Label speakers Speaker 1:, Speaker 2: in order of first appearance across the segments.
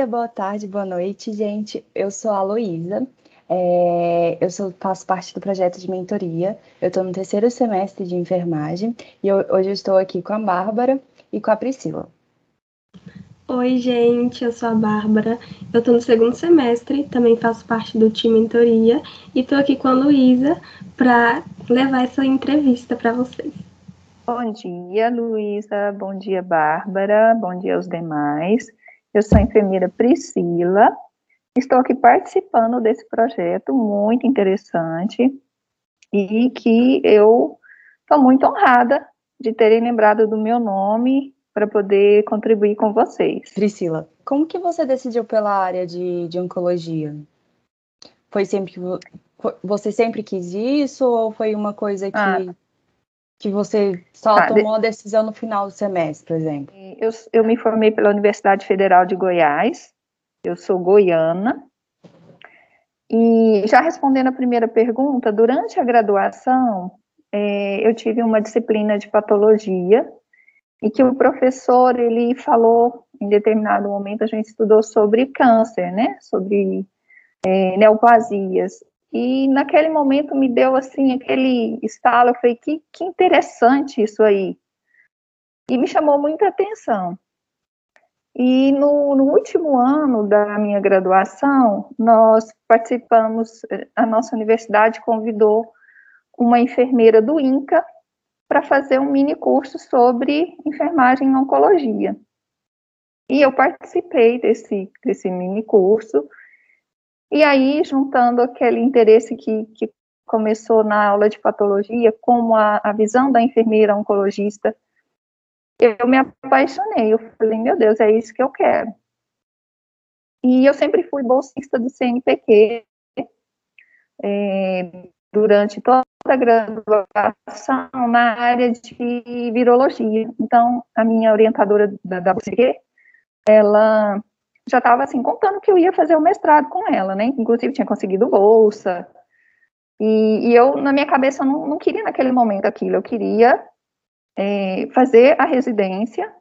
Speaker 1: dia, boa tarde, boa noite, gente. Eu sou a Luísa. É, eu sou, faço parte do projeto de mentoria. Eu estou no terceiro semestre de enfermagem e eu, hoje eu estou aqui com a Bárbara e com a Priscila.
Speaker 2: Oi, gente, eu sou a Bárbara. Eu estou no segundo semestre, também faço parte do time mentoria e estou aqui com a Luísa para levar essa entrevista para vocês.
Speaker 3: Bom dia, Luísa. Bom dia, Bárbara. Bom dia aos demais. Eu sou a enfermeira Priscila. Estou aqui participando desse projeto muito interessante e que eu estou muito honrada de terem lembrado do meu nome para poder contribuir com vocês.
Speaker 1: Priscila, como que você decidiu pela área de, de oncologia? Foi sempre que você sempre quis isso ou foi uma coisa que ah, que você só tá, tomou a decisão no final do semestre, por exemplo?
Speaker 3: Eu, eu me formei pela Universidade Federal de Goiás, eu sou goiana, e já respondendo a primeira pergunta, durante a graduação, é, eu tive uma disciplina de patologia, e que o professor, ele falou, em determinado momento, a gente estudou sobre câncer, né, sobre é, neoplasias, e naquele momento me deu assim aquele estalo, eu falei, que, que interessante isso aí. E me chamou muita atenção. E no, no, último ano da minha graduação, nós participamos, a nossa universidade convidou uma enfermeira do INCA para fazer um mini curso sobre enfermagem em oncologia. E eu participei desse, desse mini curso, e aí, juntando aquele interesse que, que começou na aula de patologia, como a, a visão da enfermeira oncologista, eu me apaixonei. Eu falei, meu Deus, é isso que eu quero. E eu sempre fui bolsista do CNPq é, durante toda a graduação na área de virologia. Então, a minha orientadora da, da ela já estava assim contando que eu ia fazer o mestrado com ela, né? Inclusive tinha conseguido bolsa. E, e eu, na minha cabeça, não, não, queria naquele momento aquilo. Eu queria é, fazer a residência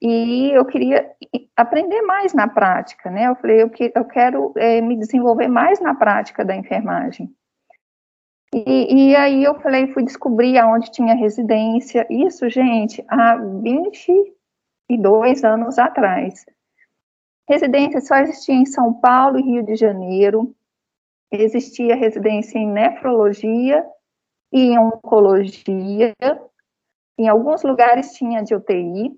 Speaker 3: e eu queria aprender mais na prática, né? Eu falei, eu, que, eu quero é, me desenvolver mais na prática da enfermagem. E, e, aí eu falei, fui descobrir aonde tinha residência. Isso, gente, há 22 anos atrás. Residência só existia em São Paulo e Rio de Janeiro. Existia residência em nefrologia e em oncologia. Em alguns lugares tinha de UTI.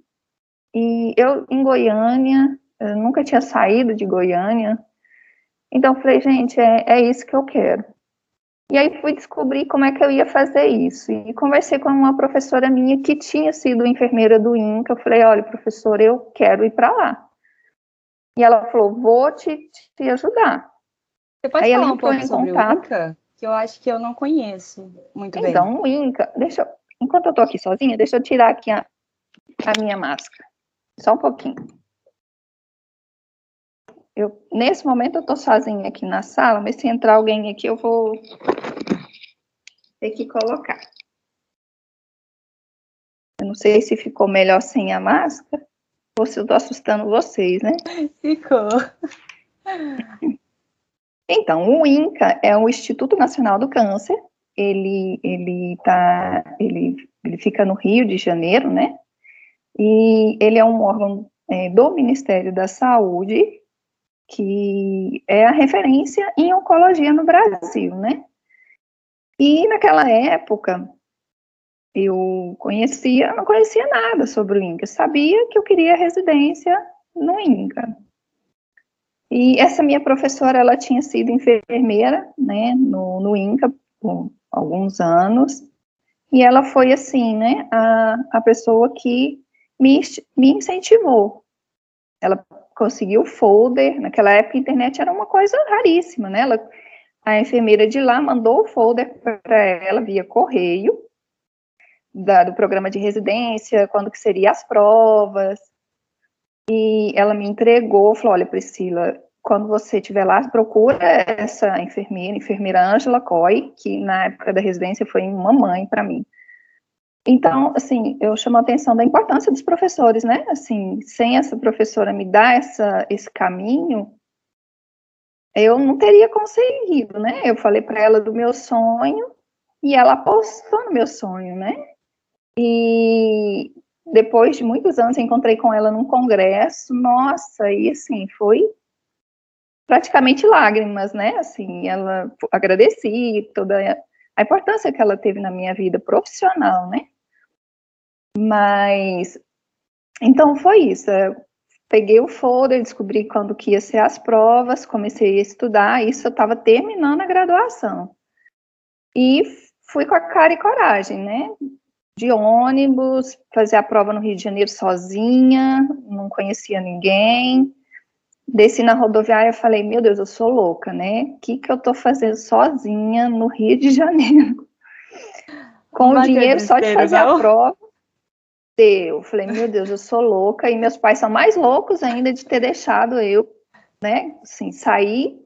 Speaker 3: E eu, em Goiânia, eu nunca tinha saído de Goiânia. Então, falei, gente, é, é isso que eu quero. E aí fui descobrir como é que eu ia fazer isso. E conversei com uma professora minha que tinha sido enfermeira do INCA. Eu falei, olha, professor, eu quero ir para lá. E ela falou, vou te, te ajudar.
Speaker 1: Você pode Aí falar um pouco sobre contato. o Inca? Que eu acho que eu não conheço muito
Speaker 3: então, bem. Então, o Inca, deixa eu, enquanto eu tô aqui sozinha, deixa eu tirar aqui a, a minha máscara. Só um pouquinho. Eu, nesse momento eu tô sozinha aqui na sala, mas se entrar alguém aqui, eu vou ter que colocar. Eu não sei se ficou melhor sem a máscara se eu estou assustando vocês, né?
Speaker 1: Ficou.
Speaker 3: Então, o INCA é o Instituto Nacional do Câncer. Ele, ele, tá, ele, ele fica no Rio de Janeiro, né? E ele é um órgão é, do Ministério da Saúde, que é a referência em oncologia no Brasil, né? E naquela época, eu conhecia, não conhecia nada sobre o INCA, sabia que eu queria residência no INCA. E essa minha professora, ela tinha sido enfermeira, né, no, no INCA por alguns anos, e ela foi, assim, né, a, a pessoa que me, me incentivou. Ela conseguiu o folder, naquela época a internet era uma coisa raríssima, né, ela, a enfermeira de lá mandou o folder para ela via correio, da, do programa de residência, quando que seriam as provas. E ela me entregou, falou, olha, Priscila, quando você estiver lá, procura essa enfermeira, enfermeira Angela Coy, que na época da residência foi uma mãe para mim. Então, assim, eu chamo a atenção da importância dos professores, né? Assim, sem essa professora me dar essa, esse caminho, eu não teria conseguido, né? Eu falei para ela do meu sonho e ela apostou no meu sonho, né? E depois de muitos anos, encontrei com ela num congresso, nossa, e assim, foi praticamente lágrimas, né? Assim, ela agradeci toda a importância que ela teve na minha vida profissional, né? Mas então foi isso. Eu peguei o folder, descobri quando que ia ser as provas, comecei a estudar, isso eu estava terminando a graduação. E fui com a cara e coragem, né? De ônibus, fazer a prova no Rio de Janeiro sozinha, não conhecia ninguém. Desci na rodoviária e falei, meu Deus, eu sou louca, né? O que, que eu tô fazendo sozinha no Rio de Janeiro? Com o dinheiro só de fazer não? a prova. Eu falei, meu Deus, eu sou louca. E meus pais são mais loucos ainda de ter deixado eu, né? Assim, sair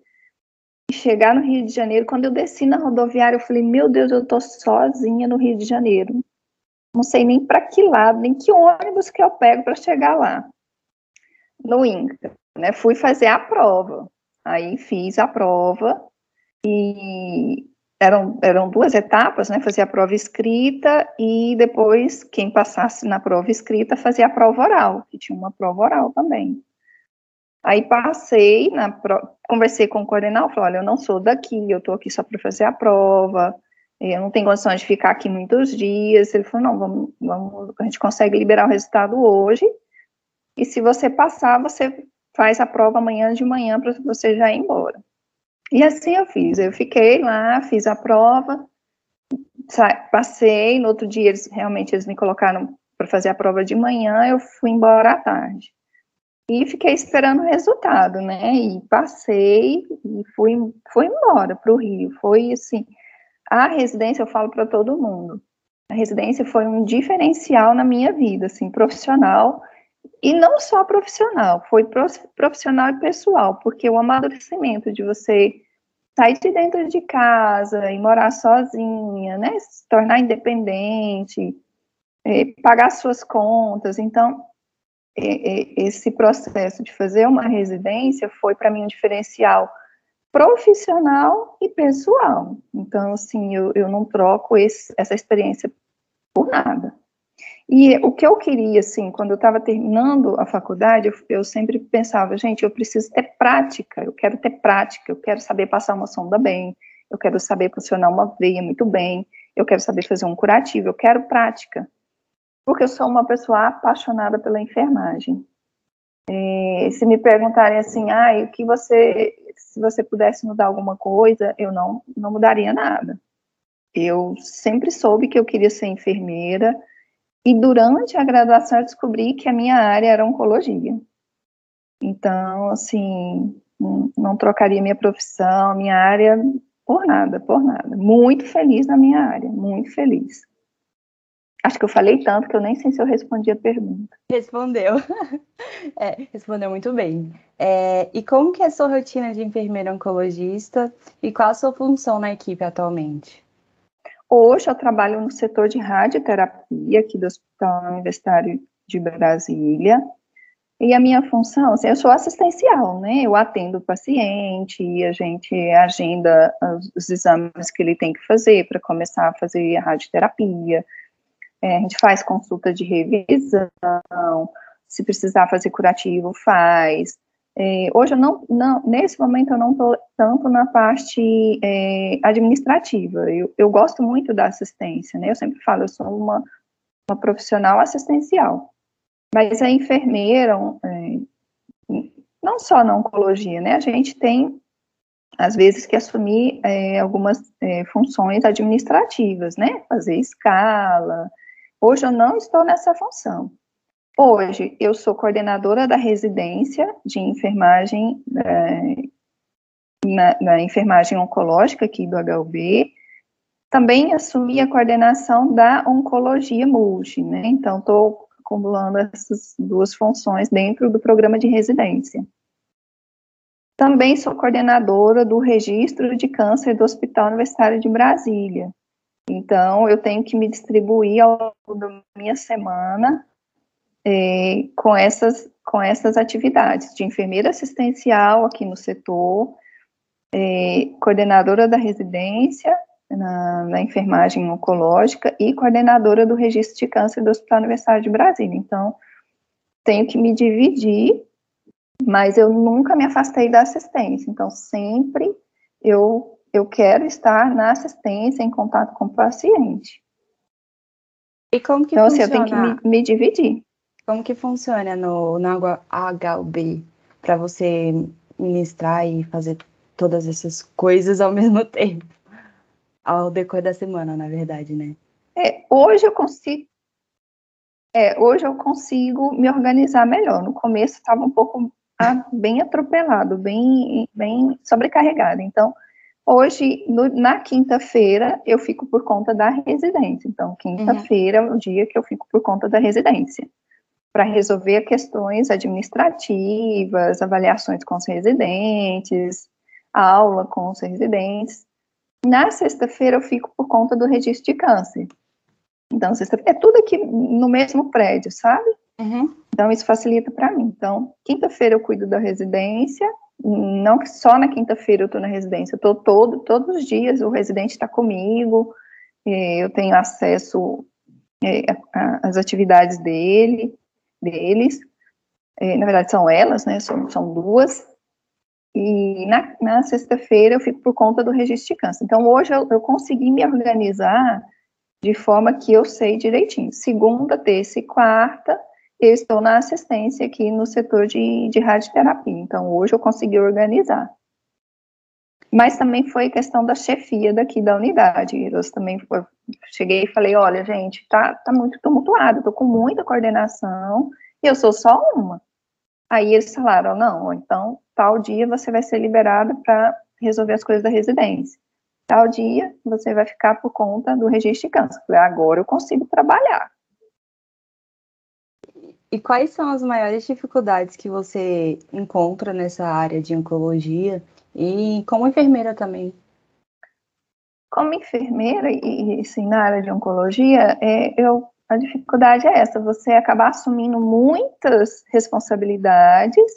Speaker 3: e chegar no Rio de Janeiro. Quando eu desci na rodoviária, eu falei, meu Deus, eu tô sozinha no Rio de Janeiro. Não sei nem para que lado, nem que ônibus que eu pego para chegar lá. No INCA né? Fui fazer a prova. Aí fiz a prova e eram, eram duas etapas, né? Fazia a prova escrita e depois quem passasse na prova escrita fazia a prova oral, que tinha uma prova oral também. Aí passei, na conversei com o coordenador, falei, olha, eu não sou daqui, eu estou aqui só para fazer a prova, eu não tenho condições de ficar aqui muitos dias. Ele falou, não, vamos, vamos, a gente consegue liberar o resultado hoje, e se você passar, você faz a prova amanhã de manhã para você já ir embora. E assim eu fiz. Eu fiquei lá, fiz a prova, passei. No outro dia, eles realmente eles me colocaram para fazer a prova de manhã. Eu fui embora à tarde. E fiquei esperando o resultado, né? E passei e fui, fui embora para o Rio. Foi assim. A residência, eu falo para todo mundo. A residência foi um diferencial na minha vida, assim, profissional e não só profissional, foi profissional e pessoal, porque o amadurecimento de você sair de dentro de casa e morar sozinha, né, se tornar independente, é, pagar suas contas, então é, é, esse processo de fazer uma residência foi para mim um diferencial profissional e pessoal. Então, assim, eu, eu não troco esse, essa experiência por nada. E o que eu queria, assim, quando eu estava terminando a faculdade, eu, eu, sempre pensava, gente, eu preciso ter prática, eu quero ter prática, eu quero saber passar uma sonda bem, eu quero saber funcionar uma veia muito bem, eu quero saber fazer um curativo, eu quero prática. Porque eu sou uma pessoa apaixonada pela enfermagem. É, se me perguntarem assim, ah, o que você, se você pudesse mudar alguma coisa, eu não, não mudaria nada. Eu sempre soube que eu queria ser enfermeira, e durante a graduação eu descobri que a minha área era oncologia. Então, assim, não trocaria minha profissão, minha área por nada, por nada. Muito feliz na minha área, muito feliz. Acho que eu falei tanto que eu nem sei se eu respondi a pergunta.
Speaker 1: Respondeu. É, respondeu muito bem. É, e como que é a sua rotina de enfermeira oncologista e qual a sua função na equipe atualmente?
Speaker 3: Hoje eu trabalho no setor de radioterapia aqui do Hospital Universitário de Brasília. E a minha função, assim, eu sou assistencial, né? Eu atendo o paciente, a gente agenda os exames que ele tem que fazer para começar a fazer a radioterapia. É, a gente faz consulta de revisão, se precisar fazer curativo, faz. É, hoje eu não, não, nesse momento eu não estou tanto na parte é, administrativa. Eu, eu gosto muito da assistência, né? Eu sempre falo, eu sou uma, uma profissional assistencial. Mas a enfermeira, é, não só na oncologia, né? A gente tem às vezes que assumir é, algumas é, funções administrativas, né? Fazer escala. Hoje eu não estou nessa função. Hoje, eu sou coordenadora da residência de enfermagem, é, na, na, enfermagem oncológica aqui do HUB. Também assumi a coordenação da oncologia multi, né? Então, estou acumulando essas duas funções dentro do programa de residência. Também sou coordenadora do registro de câncer do Hospital Universitário de Brasília. Então, eu tenho que me distribuir ao longo da minha semana é, com, essas, com essas atividades de enfermeira assistencial aqui no setor, é, coordenadora da residência na, na, enfermagem oncológica e coordenadora do registro de câncer do Hospital Universitário de Brasília. Então, tenho que me dividir, mas eu nunca me afastei da assistência. Então, sempre eu, eu quero estar na assistência, em contato com o paciente.
Speaker 1: E como que então, funciona?
Speaker 3: Assim, eu tenho que me, me dividir.
Speaker 1: Como que funciona no, no HUB para você ministrar e fazer todas essas coisas ao mesmo tempo? Ao decorrer da semana, na verdade, né?
Speaker 3: É, hoje eu consigo. É, hoje eu consigo me organizar melhor. No começo estava um pouco ah, bem atropelado, bem, bem sobrecarregado. Então, hoje, no, na quinta-feira, eu fico por conta da residência. Então, quinta-feira uhum. é o dia que eu fico por conta da residência para resolver questões administrativas, avaliações com os residentes, aula com os residentes. Na sexta-feira eu fico por conta do registro de câncer. Então, sexta-feira é tudo aqui no mesmo prédio, sabe? Uhum. Então, isso facilita para mim. Então, quinta-feira eu cuido da residência, não que só na quinta-feira eu estou na residência, eu estou todo, todos os dias, o residente está comigo, eu tenho acesso é, às atividades dele, deles, é, na verdade são elas, né, são, são duas, e na, na sexta-feira eu fico por conta do registro de câncer. Então hoje eu, eu consegui me organizar de forma que eu sei direitinho. Segunda, terça e quarta, eu estou na assistência aqui no setor de, de radioterapia. Então hoje eu consegui organizar. Mas também foi questão da chefia daqui da unidade. Eu também foi, cheguei e falei, olha, gente, tá, tá muito tumultuado, tô com muita coordenação e eu sou só uma. Aí eles falaram, não, então tal dia você vai ser liberado para resolver as coisas da residência. Tal dia você vai ficar por conta do registro de câncer. Falei, agora eu consigo trabalhar.
Speaker 1: E quais são as maiores dificuldades que você encontra nessa área de oncologia e como enfermeira também.
Speaker 3: Como enfermeira e, assim, na área de oncologia, é, eu, a dificuldade é essa, você acabar assumindo muitas responsabilidades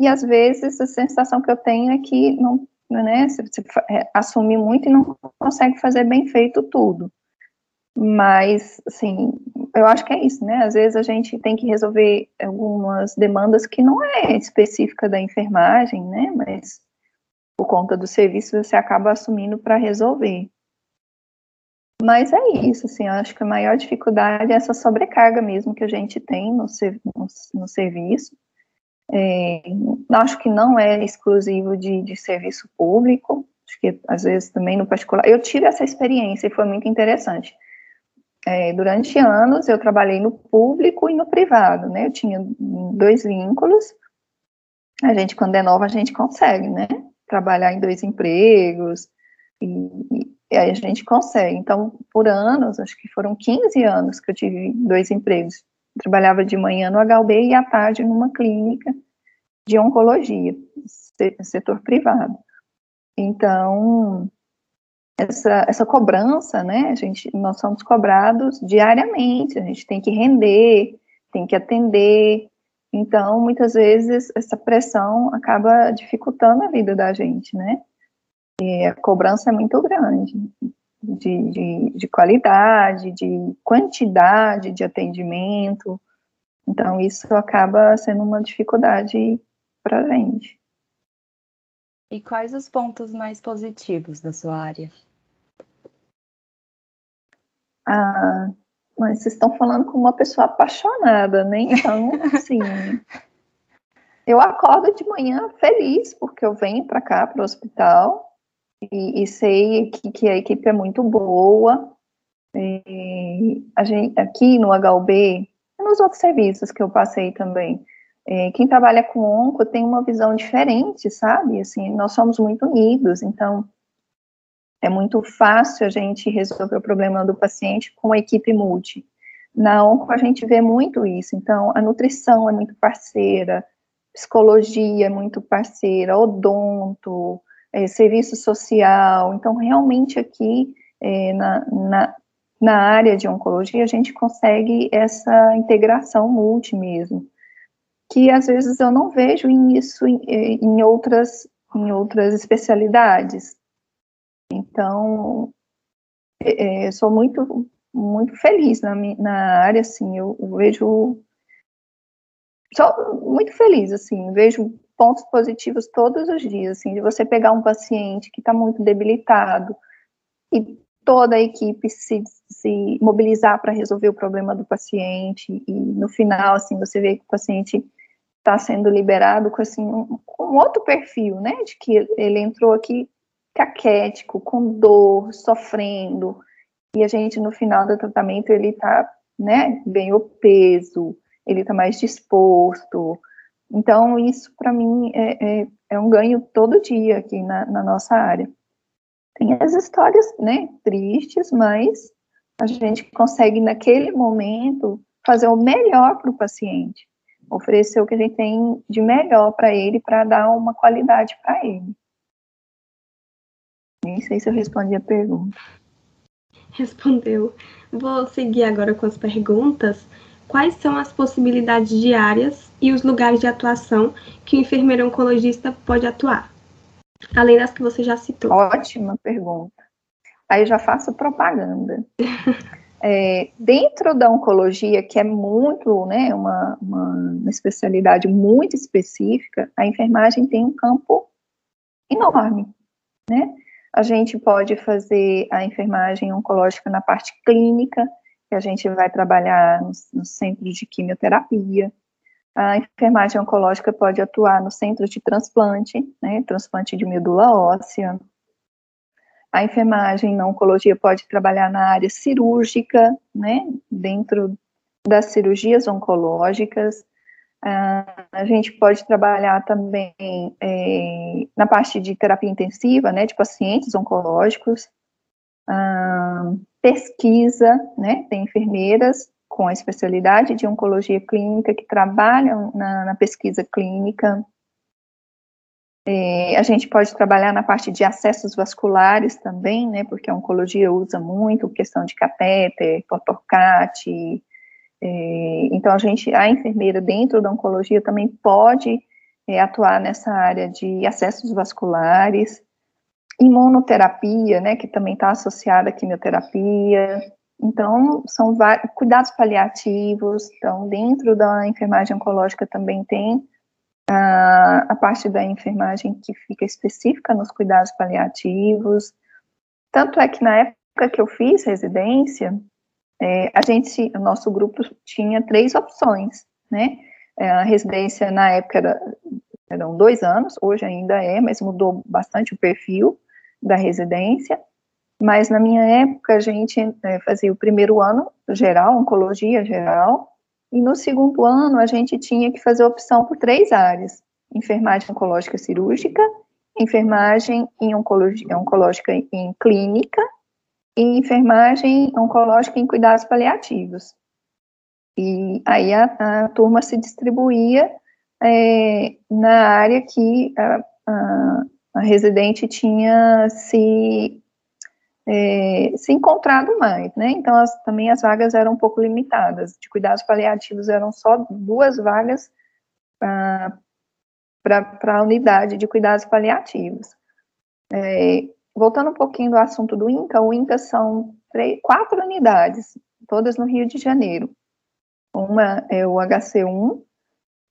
Speaker 3: e às vezes a sensação que eu tenho é que não, né, você, é, assumir muito e não consegue fazer bem feito tudo. Mas, assim, eu acho que é isso, né? Às vezes a gente tem que resolver algumas demandas que não é específica da enfermagem, né? Mas por conta do serviço, você acaba assumindo para resolver. Mas é isso, assim, eu acho que a maior dificuldade é essa sobrecarga mesmo que a gente tem no, no, no serviço. É, acho que não é exclusivo de, de, serviço público, acho que às vezes também no particular. Eu tive essa experiência e foi muito interessante. É, durante anos eu trabalhei no público e no privado, né? Eu tinha dois vínculos. A gente, quando é nova, a gente consegue, né? trabalhar em dois empregos, e, e, aí a gente consegue. Então, por anos, acho que foram 15 anos que eu tive dois empregos. Trabalhava de manhã no HB e à tarde numa clínica de oncologia, setor privado. Então, essa, essa cobrança, né, a gente, nós somos cobrados diariamente, a gente tem que render, tem que atender, então, muitas vezes, essa pressão acaba dificultando a vida da gente, né? E a cobrança é muito grande de, de, de qualidade, de quantidade de atendimento. Então, isso acaba sendo uma dificuldade para a gente.
Speaker 1: E quais os pontos mais positivos da sua área?
Speaker 3: Ah, mas vocês estão falando com uma pessoa apaixonada, né? Então, assim, eu acordo de manhã feliz, porque eu venho para cá, para o hospital, e, e sei que, que, a equipe é muito boa. E a gente, aqui no HUB, e nos outros serviços que eu passei também, é, quem trabalha com onco tem uma visão diferente, sabe? Assim, nós somos muito unidos, então é muito fácil a gente resolver o problema do paciente com a equipe multi. Na ONCO a gente vê muito isso, então a nutrição é muito parceira, psicologia é muito parceira, odonto, é, serviço social, então realmente aqui é, na, na, na área de oncologia, a gente consegue essa integração multi mesmo, que às vezes eu não vejo isso em, em outras, em outras especialidades. Então, é, é sou muito, muito feliz na, na área, assim, eu, eu vejo, sou muito feliz, assim, vejo pontos positivos todos os dias, assim, de você pegar um paciente que está muito debilitado e toda a equipe se, se mobilizar para resolver o problema do paciente e no final, assim, você vê que o paciente está sendo liberado com, assim, um, um, outro perfil, né, de que ele entrou aqui caquético, com dor, sofrendo, e a gente, no final do tratamento, ele está, né, ganhou peso, ele está mais disposto, então, isso, para mim, é, é, é, um ganho todo dia aqui na, na nossa área. Tem as histórias, né, tristes, mas a gente consegue, naquele momento, fazer o melhor para o paciente, oferecer o que a gente tem de melhor para ele, para dar uma qualidade para ele. Nem sei se eu respondi a pergunta.
Speaker 2: Respondeu. Vou seguir agora com as perguntas. Quais são as possibilidades diárias e os lugares de atuação que o enfermeiro oncologista pode atuar? Além das que você já citou.
Speaker 3: Ótima pergunta. Aí eu já faço propaganda. É, dentro da oncologia, que é muito, né, uma, uma, especialidade muito específica, a enfermagem tem um campo enorme, né? A gente pode fazer a enfermagem oncológica na parte clínica, que a gente vai trabalhar no, no centro de quimioterapia, a enfermagem oncológica pode atuar no centro de transplante, né, transplante de medula óssea. A enfermagem na oncologia pode trabalhar na área cirúrgica, né, dentro das cirurgias oncológicas. Uh, a gente pode trabalhar também é, na parte de terapia intensiva, né, de pacientes oncológicos. Uh, pesquisa, né, tem enfermeiras com a especialidade de oncologia clínica que trabalham na, na pesquisa clínica. É, a gente pode trabalhar na parte de acessos vasculares também, né, porque a oncologia usa muito questão de catéter, portorcate. É, então, a gente, a enfermeira dentro da oncologia também pode é, atuar nessa área de acessos vasculares. Imunoterapia, né, que também está associada à quimioterapia, então, são cuidados paliativos, então, dentro da enfermagem oncológica também tem a, a parte da enfermagem que fica específica nos cuidados paliativos. Tanto é que na época que eu fiz residência, é, a gente, o nosso grupo tinha três opções, né? É, a residência na época era, eram dois anos, hoje ainda é, mas mudou bastante o perfil da residência. Mas na minha época, a gente é, fazia o primeiro ano geral, oncologia geral, e no segundo ano a gente tinha que fazer opção por três áreas: enfermagem oncológica cirúrgica, enfermagem em oncologia, oncológica em clínica e enfermagem oncológica em cuidados paliativos. E aí a, a turma se distribuía é, na área que a, a, a residente tinha se é, se encontrado mais, né? Então, as, também as vagas eram um pouco limitadas. De cuidados paliativos eram só duas vagas para a unidade de cuidados paliativos. É, voltando um pouquinho do assunto do INCA, o INCA são três, quatro unidades, todas no Rio de Janeiro. Uma é o HC1,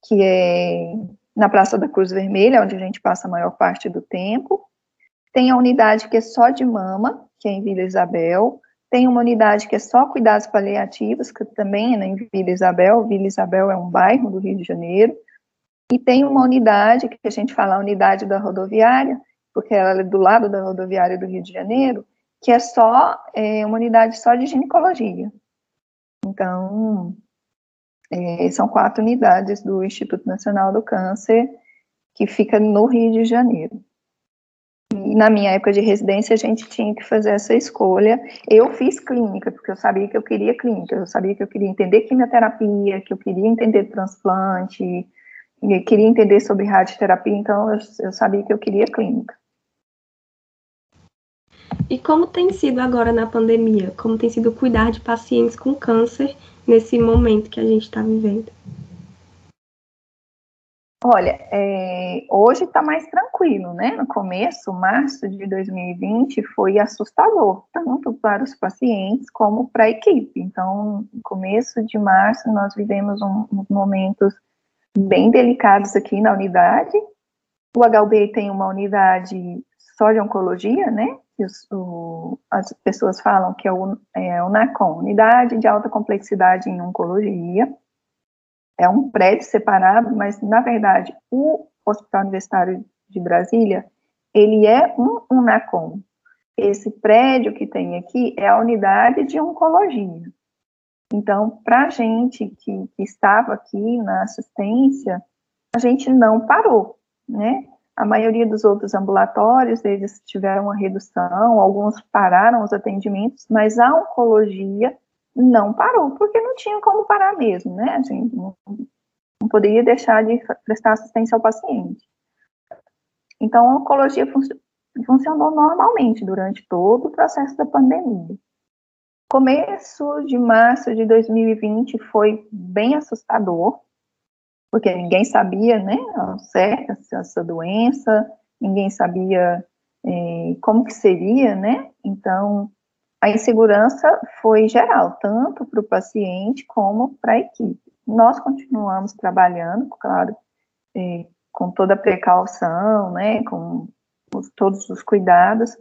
Speaker 3: que é na Praça da Cruz Vermelha, onde a gente passa a maior parte do tempo. Tem a unidade que é só de mama, que é em Vila Isabel. Tem uma unidade que é só cuidados paliativos, que também é em Vila Isabel. Vila Isabel é um bairro do Rio de Janeiro. E tem uma unidade, que a gente fala a unidade da rodoviária, porque ela é do lado da rodoviária do Rio de Janeiro, que é só é, uma unidade só de ginecologia. Então, é, são quatro unidades do Instituto Nacional do Câncer, que fica no Rio de Janeiro. E na minha época de residência, a gente tinha que fazer essa escolha. Eu fiz clínica, porque eu sabia que eu queria clínica, eu sabia que eu queria entender quimioterapia, que eu queria entender transplante, eu queria entender sobre radioterapia, então eu, eu sabia que eu queria clínica.
Speaker 2: E como tem sido agora na pandemia? Como tem sido cuidar de pacientes com câncer nesse momento que a gente está vivendo?
Speaker 3: Olha, é, hoje está mais tranquilo, né? No começo, março de 2020, foi assustador, tanto para os pacientes como para a equipe. Então, no começo de março, nós vivemos um, uns momentos bem delicados aqui na unidade. O HUB tem uma unidade só de oncologia, né? Os, o, as pessoas falam que é o, é o NACOM, Unidade de Alta Complexidade em Oncologia é um prédio separado, mas na verdade o Hospital Universitário de Brasília ele é um UNACOM. Esse prédio que tem aqui é a unidade de oncologia. Então, para a gente que, que estava aqui na assistência, a gente não parou, né? A maioria dos outros ambulatórios, eles tiveram uma redução, alguns pararam os atendimentos, mas a oncologia não parou, porque não tinha como parar mesmo, né? A gente não, não poderia deixar de prestar assistência ao paciente. Então, a oncologia fun funcionou normalmente durante todo o processo da pandemia. Começo de março de 2020 foi bem assustador, porque ninguém sabia, né, certo, essa doença, ninguém sabia é, como que seria, né, então a insegurança foi geral, tanto para o paciente como para a equipe. Nós continuamos trabalhando, claro, é, com toda a precaução, né, com os, todos os cuidados,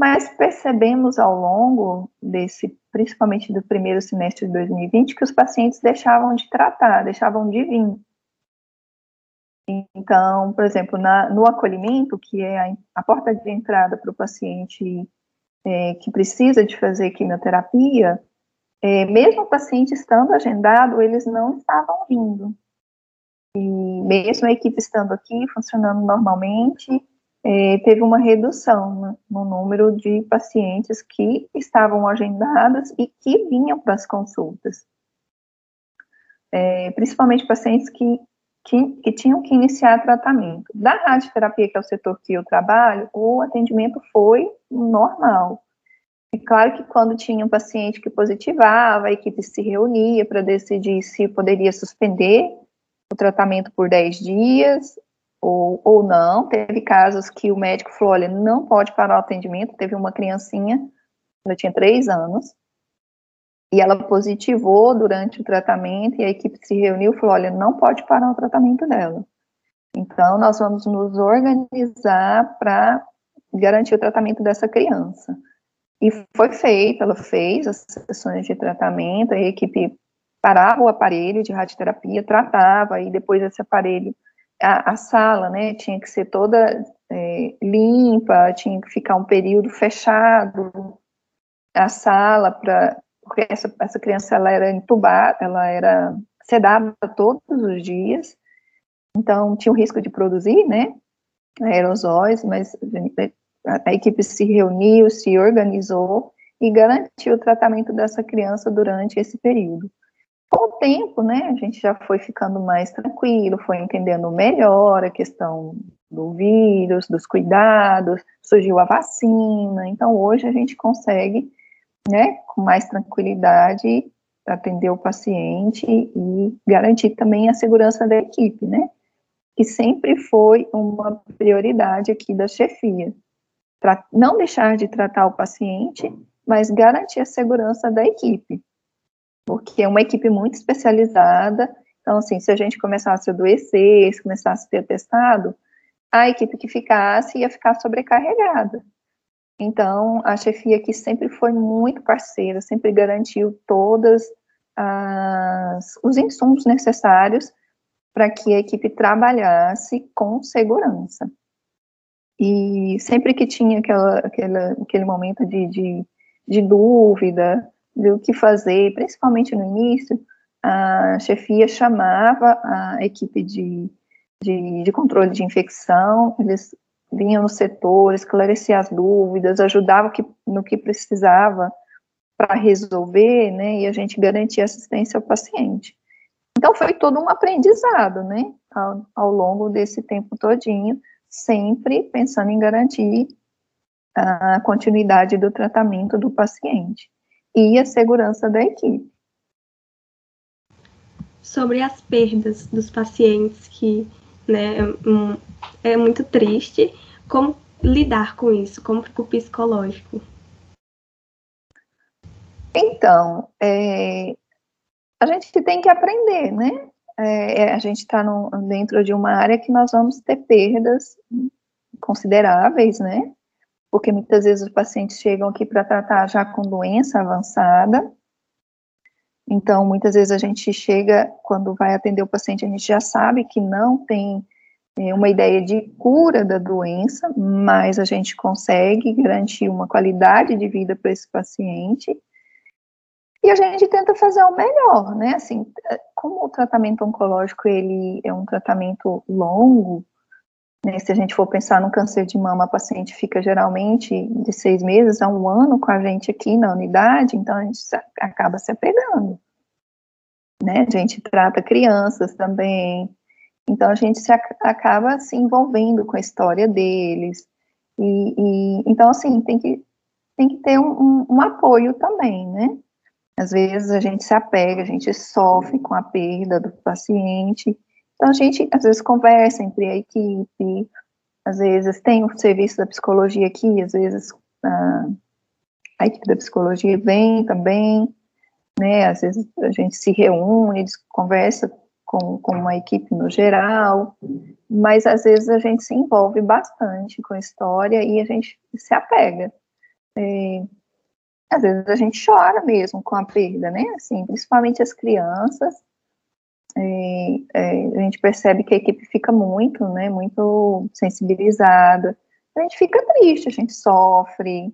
Speaker 3: mas percebemos ao longo desse, principalmente do primeiro semestre de 2020, que os pacientes deixavam de tratar, deixavam de vir. Então, por exemplo, na, no acolhimento, que é a, a porta de entrada para o paciente é, que precisa de fazer quimioterapia, é, mesmo o paciente estando agendado, eles não estavam vindo. E mesmo a equipe estando aqui, funcionando normalmente, é, teve uma redução no, no número de pacientes que estavam agendados e que vinham para as consultas. É, principalmente pacientes que, que, que, tinham que iniciar tratamento. Da radioterapia, que é o setor que eu trabalho, o atendimento foi normal. É claro que quando tinha um paciente que positivava, a equipe se reunia para decidir se poderia suspender o tratamento por 10 dias ou, ou não. Teve casos que o médico falou: olha, não pode parar o atendimento. Teve uma criancinha, ela tinha 3 anos, e ela positivou durante o tratamento, e a equipe se reuniu e falou: olha, não pode parar o tratamento dela. Então, nós vamos nos organizar para garantir o tratamento dessa criança. E foi feito, ela fez as sessões de tratamento, a equipe parava o aparelho de radioterapia, tratava, e depois esse aparelho, a, a sala, né, tinha que ser toda é, limpa, tinha que ficar um período fechado, a sala, para porque essa, essa criança, ela era entubada, ela era sedada todos os dias, então tinha o risco de produzir, né, aerosóis, mas a equipe se reuniu, se organizou e garantiu o tratamento dessa criança durante esse período. Com o tempo, né, a gente já foi ficando mais tranquilo, foi entendendo melhor a questão do vírus, dos cuidados, surgiu a vacina, então hoje a gente consegue, né, com mais tranquilidade, atender o paciente e garantir também a segurança da equipe, né, que sempre foi uma prioridade aqui da chefia não deixar de tratar o paciente, mas garantir a segurança da equipe, porque é uma equipe muito especializada. Então, assim, se a gente começasse a adoecer, se começasse a ter testado, a equipe que ficasse ia ficar sobrecarregada. Então, a chefia aqui sempre foi muito parceira, sempre garantiu todos os insumos necessários para que a equipe trabalhasse com segurança. E sempre que tinha aquela, aquela, aquele momento de, de, de dúvida do que fazer, principalmente no início, a chefia chamava a equipe de, de, de controle de infecção, eles vinham no setor, esclareciam as dúvidas, ajudavam que, no que precisava para resolver, né, e a gente garantia assistência ao paciente. Então, foi todo um aprendizado, né, ao, ao longo desse tempo todinho, sempre pensando em garantir a continuidade do tratamento do paciente e a segurança da equipe.
Speaker 2: Sobre as perdas dos pacientes, que né, é muito triste, como lidar com isso? Como fica o psicológico?
Speaker 3: Então, é, a gente tem que aprender, né? É, é a gente está dentro de uma área que nós vamos ter perdas consideráveis, né? Porque muitas vezes os pacientes chegam aqui para tratar já com doença avançada. Então, muitas vezes a gente chega, quando vai atender o paciente, a gente já sabe que não tem é, uma ideia de cura da doença, mas a gente consegue garantir uma qualidade de vida para esse paciente e a gente tenta fazer o melhor, né? Assim, como o tratamento oncológico ele é um tratamento longo, né? Se a gente for pensar no câncer de mama, a paciente fica geralmente de seis meses a um ano com a gente aqui na unidade, então a gente acaba se apegando, né? A gente trata crianças também, então a gente se acaba se envolvendo com a história deles. E, e então assim tem que tem que ter um, um, apoio também, né? Às vezes a gente se apega, a gente sofre com a perda do paciente. Então a gente às vezes conversa entre a equipe, às vezes tem o serviço da psicologia aqui, às vezes a, a equipe da psicologia vem também, né? Às vezes a gente se reúne, conversa com, com uma equipe no geral, mas às vezes a gente se envolve bastante com a história e a gente se apega. É, às vezes a gente chora mesmo com a perda, né? Assim, principalmente as crianças. É, é, a gente percebe que a equipe fica muito, né? Muito sensibilizada. A gente fica triste, a gente sofre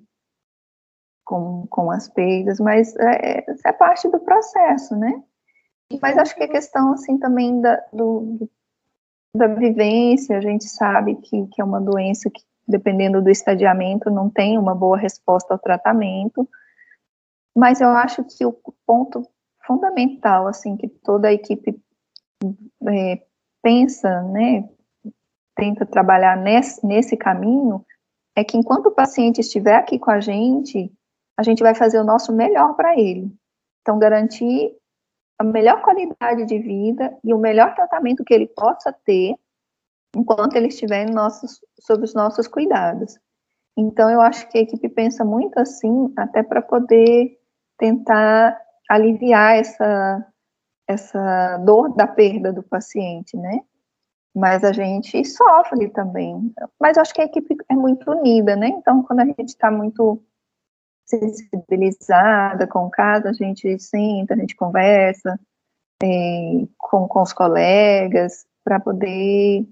Speaker 3: com, com as perdas, mas é, é parte do processo, né? Mas acho que a questão, assim, também da, do, da vivência, a gente sabe que, que é uma doença que, dependendo do estadiamento, não tem uma boa resposta ao tratamento, mas eu acho que o ponto fundamental, assim, que toda a equipe é, pensa, né, tenta trabalhar nesse, nesse caminho, é que enquanto o paciente estiver aqui com a gente, a gente vai fazer o nosso melhor para ele. Então, garantir a melhor qualidade de vida e o melhor tratamento que ele possa ter enquanto ele estiver nossos, sob os nossos cuidados. Então, eu acho que a equipe pensa muito assim, até para poder tentar aliviar essa, essa dor da perda do paciente, né? Mas a gente sofre também. Mas eu acho que a equipe é muito unida, né? Então, quando a gente está muito sensibilizada com o caso, a gente senta, a gente conversa é, com, com os colegas para poder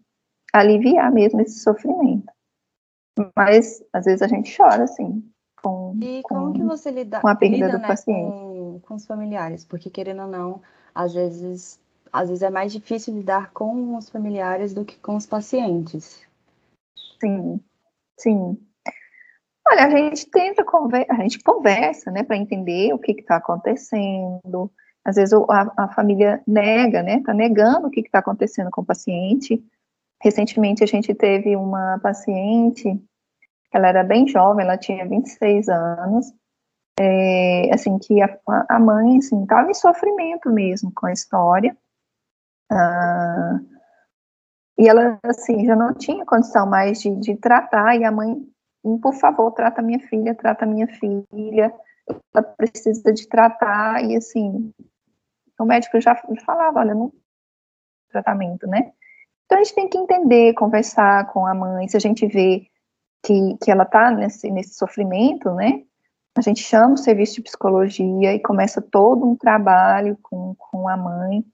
Speaker 3: aliviar mesmo esse sofrimento. Mas às vezes a gente chora, assim, com,
Speaker 1: e como
Speaker 3: com,
Speaker 1: que você lida,
Speaker 3: com a perda
Speaker 1: lida,
Speaker 3: do
Speaker 1: né,
Speaker 3: paciente.
Speaker 1: Com, com, os familiares? Porque, querendo ou não, às vezes, às vezes é mais difícil lidar com os familiares do que com os pacientes.
Speaker 3: Sim, sim. Olha, a gente tenta conversa, a gente conversa, né, para entender o que está acontecendo. Às vezes a, a, família nega, né, está negando o que está acontecendo com o paciente. Recentemente a gente teve uma paciente ela era bem jovem, ela tinha 26 anos, é, assim, que a, a mãe, assim, estava em sofrimento mesmo com a história, ah, e ela, assim, já não tinha condição mais de, de tratar, e a mãe, por favor, trata minha filha, trata minha filha, ela precisa de tratar, e assim, o médico já falava, olha, não tratamento, né? Então a gente tem que entender, conversar com a mãe, se a gente vê que, que ela está nesse, nesse sofrimento, né? A gente chama o serviço de psicologia e começa todo um trabalho com, com a mãe.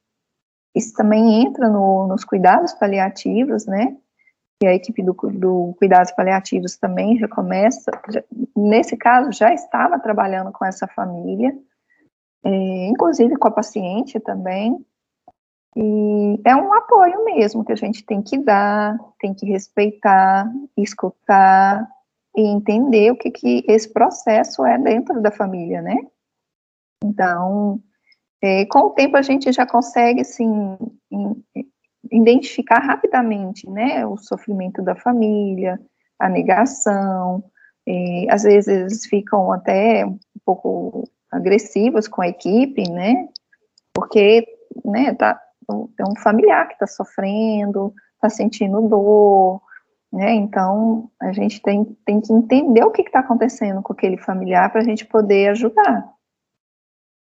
Speaker 3: Isso também entra no, nos cuidados paliativos, né? E a equipe do, do cuidados paliativos também já começa, já, nesse caso, já estava trabalhando com essa família, é, inclusive com a paciente também, e é um apoio mesmo que a gente tem que dar, tem que respeitar, escutar e entender o que, que esse processo é dentro da família, né? Então, é, com o tempo a gente já consegue, assim, identificar rapidamente, né, o sofrimento da família, a negação, E, às vezes ficam até um pouco agressivas com a equipe, né? Porque, né, tá, é um familiar que está sofrendo, está sentindo dor, né? Então, a gente tem, tem que entender o que está acontecendo com aquele familiar para a gente poder ajudar.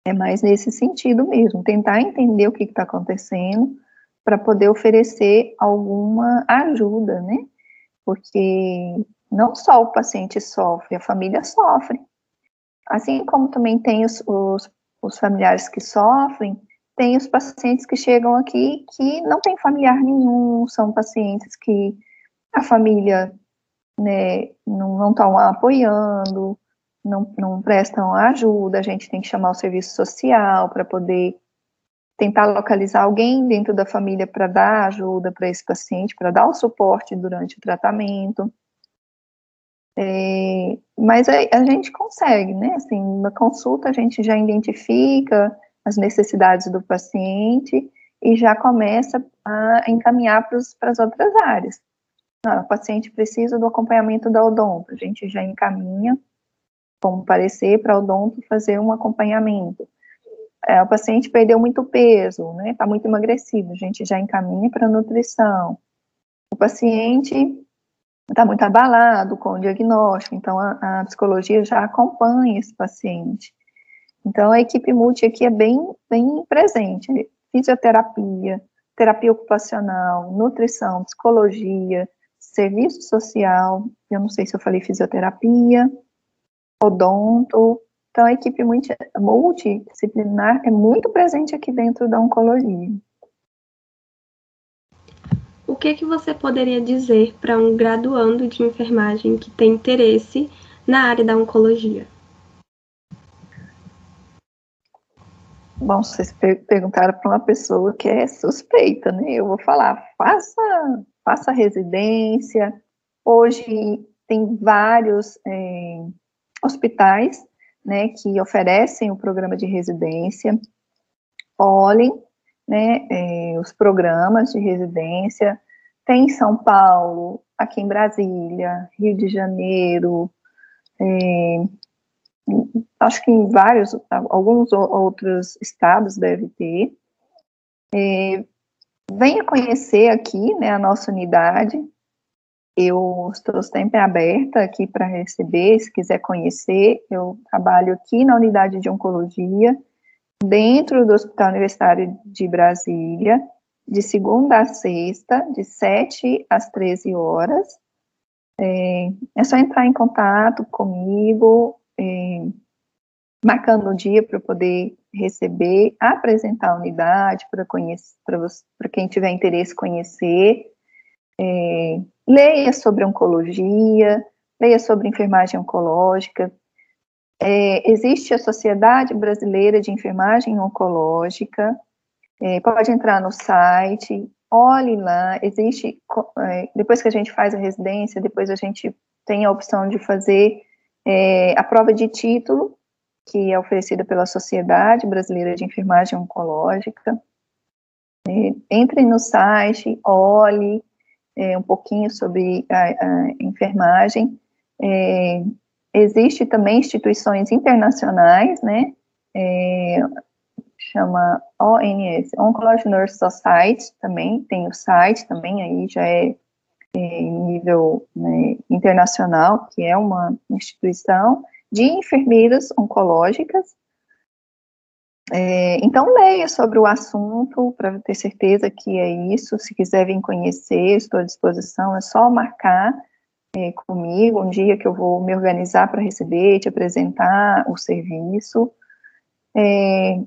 Speaker 3: É mais nesse sentido mesmo, tentar entender o que está acontecendo para poder oferecer alguma ajuda, né? Porque não só o paciente sofre, a família sofre. Assim como também tem os, os, os familiares que sofrem, tem os pacientes que chegam aqui que não tem familiar nenhum, são pacientes que a família né, não estão apoiando, não, não prestam ajuda, a gente tem que chamar o serviço social para poder tentar localizar alguém dentro da família para dar ajuda para esse paciente, para dar o suporte durante o tratamento. É, mas a, a, gente consegue, né? Assim, na consulta a gente já identifica as necessidades do paciente e já começa a encaminhar para as outras áreas. O paciente precisa do acompanhamento da odonto, a gente já encaminha como parecer para a odonto fazer um acompanhamento. É, o paciente perdeu muito peso, né? Está muito emagrecido, a gente já encaminha para nutrição. O paciente está muito abalado com o diagnóstico, então a, a, psicologia já acompanha esse paciente. Então a equipe multi aqui é bem, bem presente, fisioterapia, terapia ocupacional, nutrição, psicologia, serviço social, eu não sei se eu falei fisioterapia, odonto, então a equipe multi, multidisciplinar é muito presente aqui dentro da oncologia
Speaker 2: o que, que você poderia dizer para um graduando de enfermagem que tem interesse na área da oncologia?
Speaker 3: Bom, vocês perguntaram para uma pessoa que é suspeita, né? Eu vou falar, faça, faça residência. Hoje tem vários é, hospitais, né, que oferecem o programa de residência. Olhem né, é, os programas de residência. Tem em São Paulo, aqui em Brasília, Rio de Janeiro, é, acho que em vários, alguns outros estados deve ter. É, venha conhecer aqui, né, a nossa unidade. Eu estou sempre aberta aqui para receber, se quiser conhecer. Eu trabalho aqui na unidade de oncologia dentro do Hospital Universitário de Brasília, de segunda a sexta, de 7 às 13 horas. É, é só entrar em contato comigo, é, marcando o dia para poder receber, apresentar a unidade para para quem tiver interesse conhecer. É, leia sobre oncologia, leia sobre enfermagem oncológica, é, existe a Sociedade Brasileira de Enfermagem Oncológica, é, pode entrar no site, olhe lá, existe, é, depois que a gente faz a residência, depois a gente tem a opção de fazer é, a prova de título, que é oferecida pela Sociedade Brasileira de Enfermagem Oncológica. Entre no site, olhe é, um pouquinho sobre a, a enfermagem, é, Existe também instituições internacionais, né, é, chama ONS, Oncology Nurse Society, também tem o site, também aí já é, é nível né, internacional, que é uma instituição de enfermeiras oncológicas. É, então, leia sobre o assunto para ter certeza que é isso. Se quiser vir conhecer, estou à disposição, é só marcar é, comigo, um dia que eu vou me organizar para receber, te apresentar o serviço. É,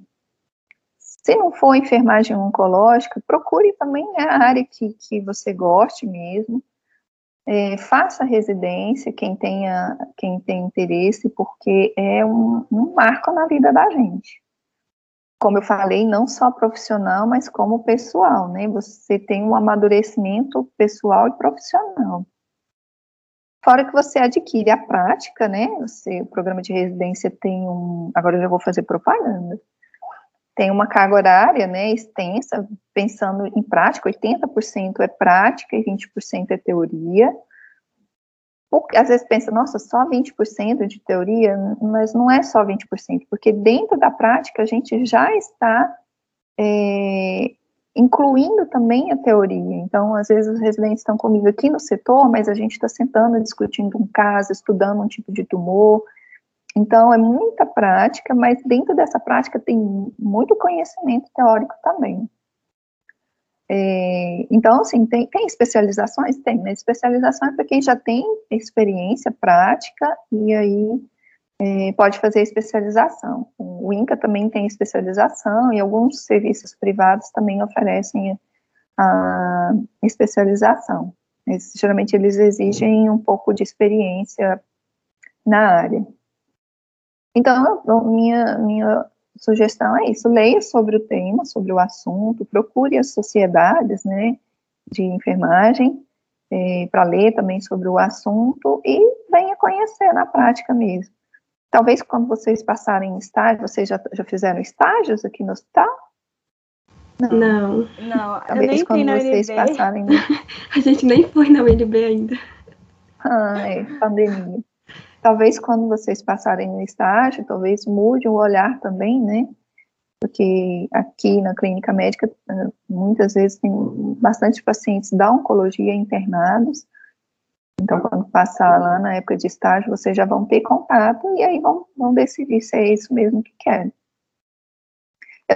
Speaker 3: se não for enfermagem oncológica, procure também a área que, que você goste mesmo. É, faça residência, quem tenha, quem tem interesse, porque é um, um marco na vida da gente. Como eu falei, não só profissional, mas como pessoal, né? Você tem um amadurecimento pessoal e profissional. Fora que você adquire a prática, né? Você, o programa de residência tem um. Agora eu já vou fazer propaganda. Tem uma carga horária, né, extensa, pensando em prática, 80% é prática e 20% é teoria. porque, às vezes pensa, nossa, só 20% de teoria, mas não é só 20%, porque dentro da prática a gente já está é, incluindo também a teoria. Então, às vezes os residentes estão comigo aqui no setor, mas a gente está sentando, discutindo um caso, estudando um tipo de tumor. Então, é muita prática, mas dentro dessa prática tem muito conhecimento teórico também. É, então, assim, tem, tem especializações? Tem, né? Especialização é para quem já tem experiência prática e aí é, pode fazer especialização. O INCA também tem especialização e alguns serviços privados também oferecem a especialização. Geralmente eles exigem um pouco de experiência na área. Então, minha, minha sugestão é isso, leia sobre o tema, sobre o assunto, procure as sociedades, né, de enfermagem, é, para ler também sobre o assunto e venha conhecer na prática mesmo. Talvez quando vocês passarem estágio, vocês já, já fizeram estágios aqui no hospital?
Speaker 2: Não. Não,
Speaker 1: não Talvez eu nem quando vocês UNB. passarem.
Speaker 2: A gente nem foi na UNB ainda.
Speaker 3: Ah, é, pandemia. Talvez quando vocês passarem no estágio, talvez mude o olhar também, né? Porque aqui na clínica médica, eh, muitas vezes tem bastante pacientes da oncologia internados. Então, quando passar lá na época de estágio, vocês já vão ter contato e aí vão, vão decidir se é isso mesmo que querem.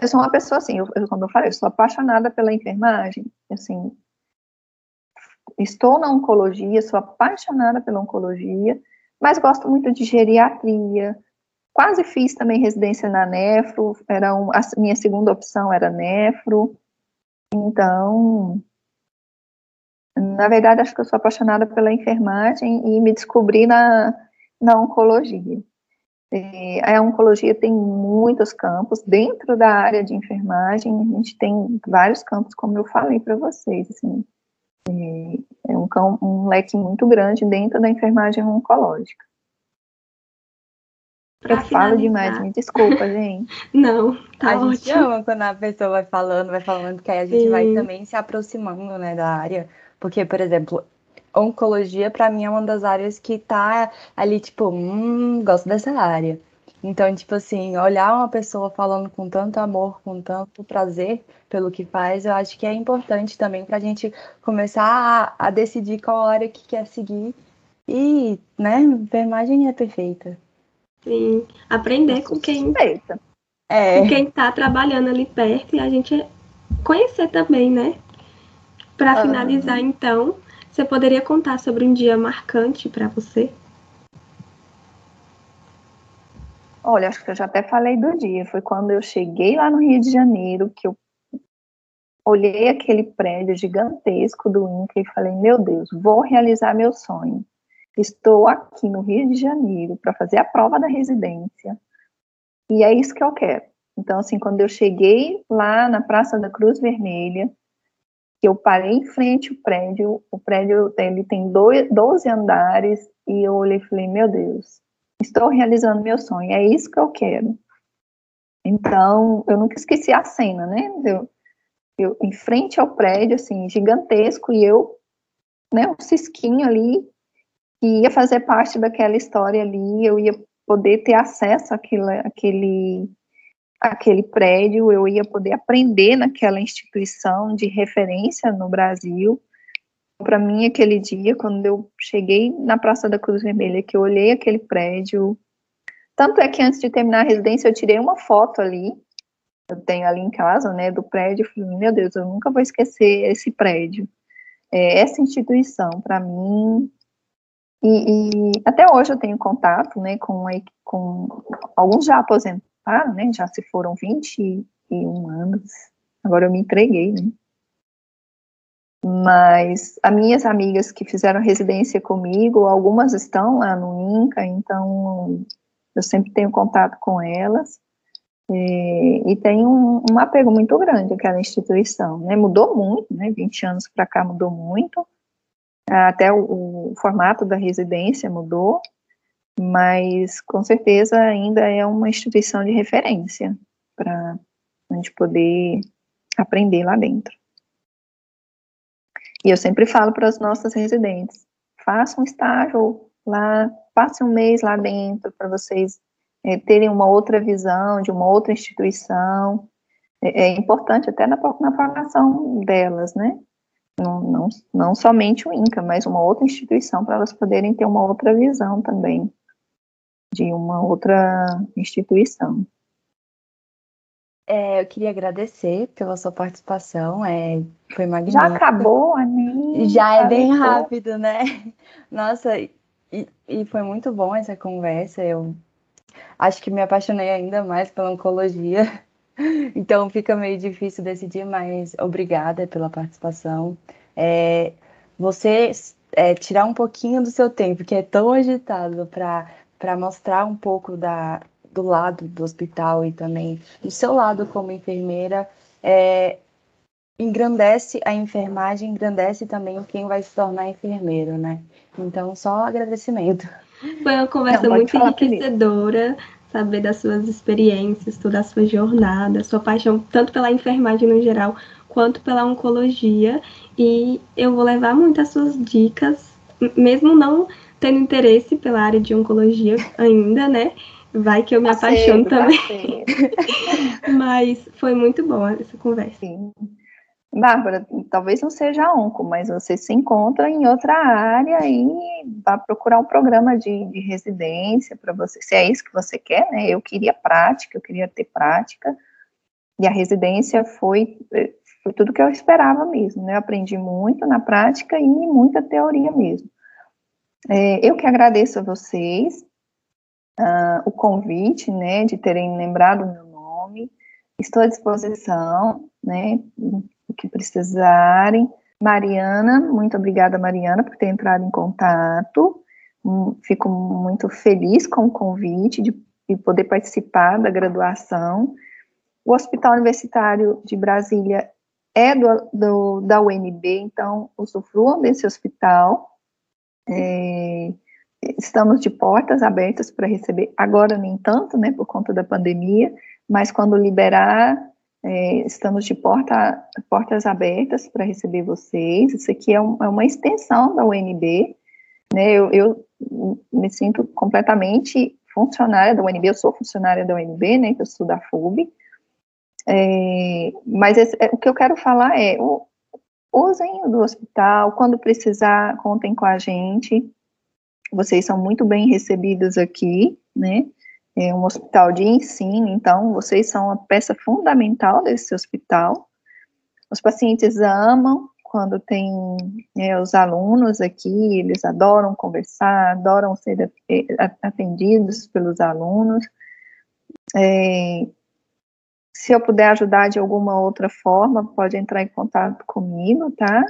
Speaker 3: Eu sou uma pessoa assim, eu, eu, quando eu falei, eu sou apaixonada pela enfermagem, assim, estou na oncologia, sou apaixonada pela oncologia, mas gosto muito de geriatria. Quase fiz também residência na nefro, era um, a minha segunda opção era nefro. Então, na verdade, acho que eu sou apaixonada pela enfermagem e me descobri na, na oncologia. A oncologia tem muitos campos. Dentro da área de enfermagem, a gente tem vários campos, como eu falei para vocês. Assim, é, um, um leque muito grande dentro da enfermagem oncológica. Pra eu finalizar. falo demais, me desculpa, gente.
Speaker 2: Não, tá
Speaker 1: A
Speaker 2: ótimo.
Speaker 1: gente ama quando a pessoa vai falando, vai falando, que aí a gente Sim. vai também se aproximando, né, da área. Porque, por exemplo, oncologia para mim é uma das áreas que tá ali, tipo, hum, gosto dessa área. Então, tipo assim, olhar uma pessoa falando com tanto amor, com tanto prazer pelo que faz, eu acho que é importante também para a gente começar a, a, decidir qual área que quer seguir. E, né, enfermagem é perfeita.
Speaker 2: Sim, aprender com quem
Speaker 1: é.
Speaker 2: com quem está trabalhando ali perto e a gente conhecer também, né? Para finalizar, então, você poderia contar sobre um dia marcante para você?
Speaker 3: Olha, acho que eu já até falei do dia. Foi quando eu cheguei lá no Rio de Janeiro, que eu olhei aquele prédio gigantesco do INCA e falei: Meu Deus, vou realizar meu sonho. Estou aqui no Rio de Janeiro para fazer a prova da residência. E é isso que eu quero. Então, assim, quando eu cheguei lá na Praça da Cruz Vermelha, eu parei em frente ao prédio, o prédio ele tem dois, 12 andares, e eu olhei e falei: Meu Deus, estou realizando meu sonho, é isso que eu quero. Então, eu nunca esqueci a cena, né? Eu, eu em frente ao prédio, assim, gigantesco, e eu, né, um cisquinho ali, que ia fazer parte daquela história ali, eu ia poder ter acesso àquele, àquele, àquele prédio, eu ia poder aprender naquela instituição de referência no Brasil, para mim aquele dia, quando eu cheguei na Praça da Cruz Vermelha, que eu olhei aquele prédio, tanto é que antes de terminar a residência eu tirei uma foto ali, eu tenho ali em casa, né, do prédio, falei, meu Deus, eu nunca vou esquecer esse prédio, é, essa instituição, para mim, e, e, até hoje eu tenho contato, né, com, com alguns já aposentaram, né, já se foram 21 anos, agora eu me entreguei, né, mas as minhas amigas que fizeram residência comigo, algumas estão lá no INCA, então eu sempre tenho contato com elas. É, e tem um, um apego muito grande àquela instituição, né? Mudou muito, né? 20 anos para cá mudou muito. Até o, o formato da residência mudou, mas com certeza ainda é uma instituição de referência para a gente poder aprender lá dentro. E eu sempre falo para os nossos residentes: faça um estágio lá, passe um mês lá dentro para vocês é, terem uma outra visão de uma outra instituição. É, é importante até na, na formação delas, né? Não, não, não somente o INCA, mas uma outra instituição para elas poderem ter uma outra visão também de uma outra instituição.
Speaker 1: É, eu queria agradecer pela sua participação, é, foi magnífico.
Speaker 3: Já acabou, Aninha?
Speaker 1: Já é bem rápido, né? Nossa, e, e foi muito bom essa conversa, eu acho que me apaixonei ainda mais pela oncologia, então fica meio difícil decidir, mas obrigada pela participação. É, você é, tirar um pouquinho do seu tempo, que é tão agitado, para mostrar um pouco da, do lado do hospital e também do seu lado como enfermeira, é, engrandece a enfermagem, engrandece também quem vai se tornar enfermeiro, né? Então, só agradecimento.
Speaker 2: Foi uma conversa Não, muito enriquecedora, saber das suas experiências, toda a sua jornada, sua paixão tanto pela enfermagem no geral, quanto pela oncologia. E eu vou levar muitas suas dicas, mesmo não tendo interesse pela área de oncologia ainda, né? Vai que eu me apaixono também. mas foi muito boa essa conversa. Sim.
Speaker 3: Bárbara, talvez não seja onco, mas você se encontra em outra área e vai procurar um programa de, de residência para você, se é isso que você quer, né? Eu queria prática, eu queria ter prática, e a residência foi, foi tudo que eu esperava mesmo, né? Eu aprendi muito na prática e muita teoria mesmo. É, eu que agradeço a vocês, uh, o convite, né, de terem lembrado o meu nome. Estou à disposição, né, o que precisarem. Mariana, muito obrigada, Mariana, por ter entrado em contato. Hum, fico muito feliz com o convite de, de poder participar da graduação. O Hospital Universitário de Brasília é do, do, da UNB, então usufruam desse hospital. É, estamos de portas abertas para receber, agora nem tanto, né, por conta da pandemia, mas quando liberar, é, estamos de porta, portas abertas para receber vocês. Isso aqui é, um, é, uma extensão da UNB, né, eu, eu, me sinto completamente funcionária da UNB, eu sou funcionária da UNB, né, eu sou da FUB, é, mas esse, é, o que eu quero falar é, o, usem do hospital, quando precisar, contem com a gente, vocês são muito bem recebidos aqui, né? É um hospital de ensino, então vocês são a peça fundamental desse hospital. Os pacientes amam quando tem é, os alunos aqui, eles adoram conversar, adoram ser é, atendidos pelos alunos. É, se eu puder ajudar de alguma outra forma, pode entrar em contato comigo, tá?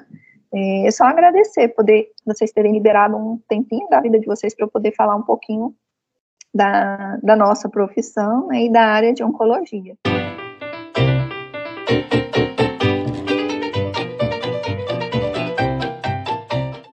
Speaker 3: É só agradecer, poder vocês terem liberado um tempinho da vida de vocês para eu poder falar um pouquinho da, da nossa profissão né, e da área de oncologia.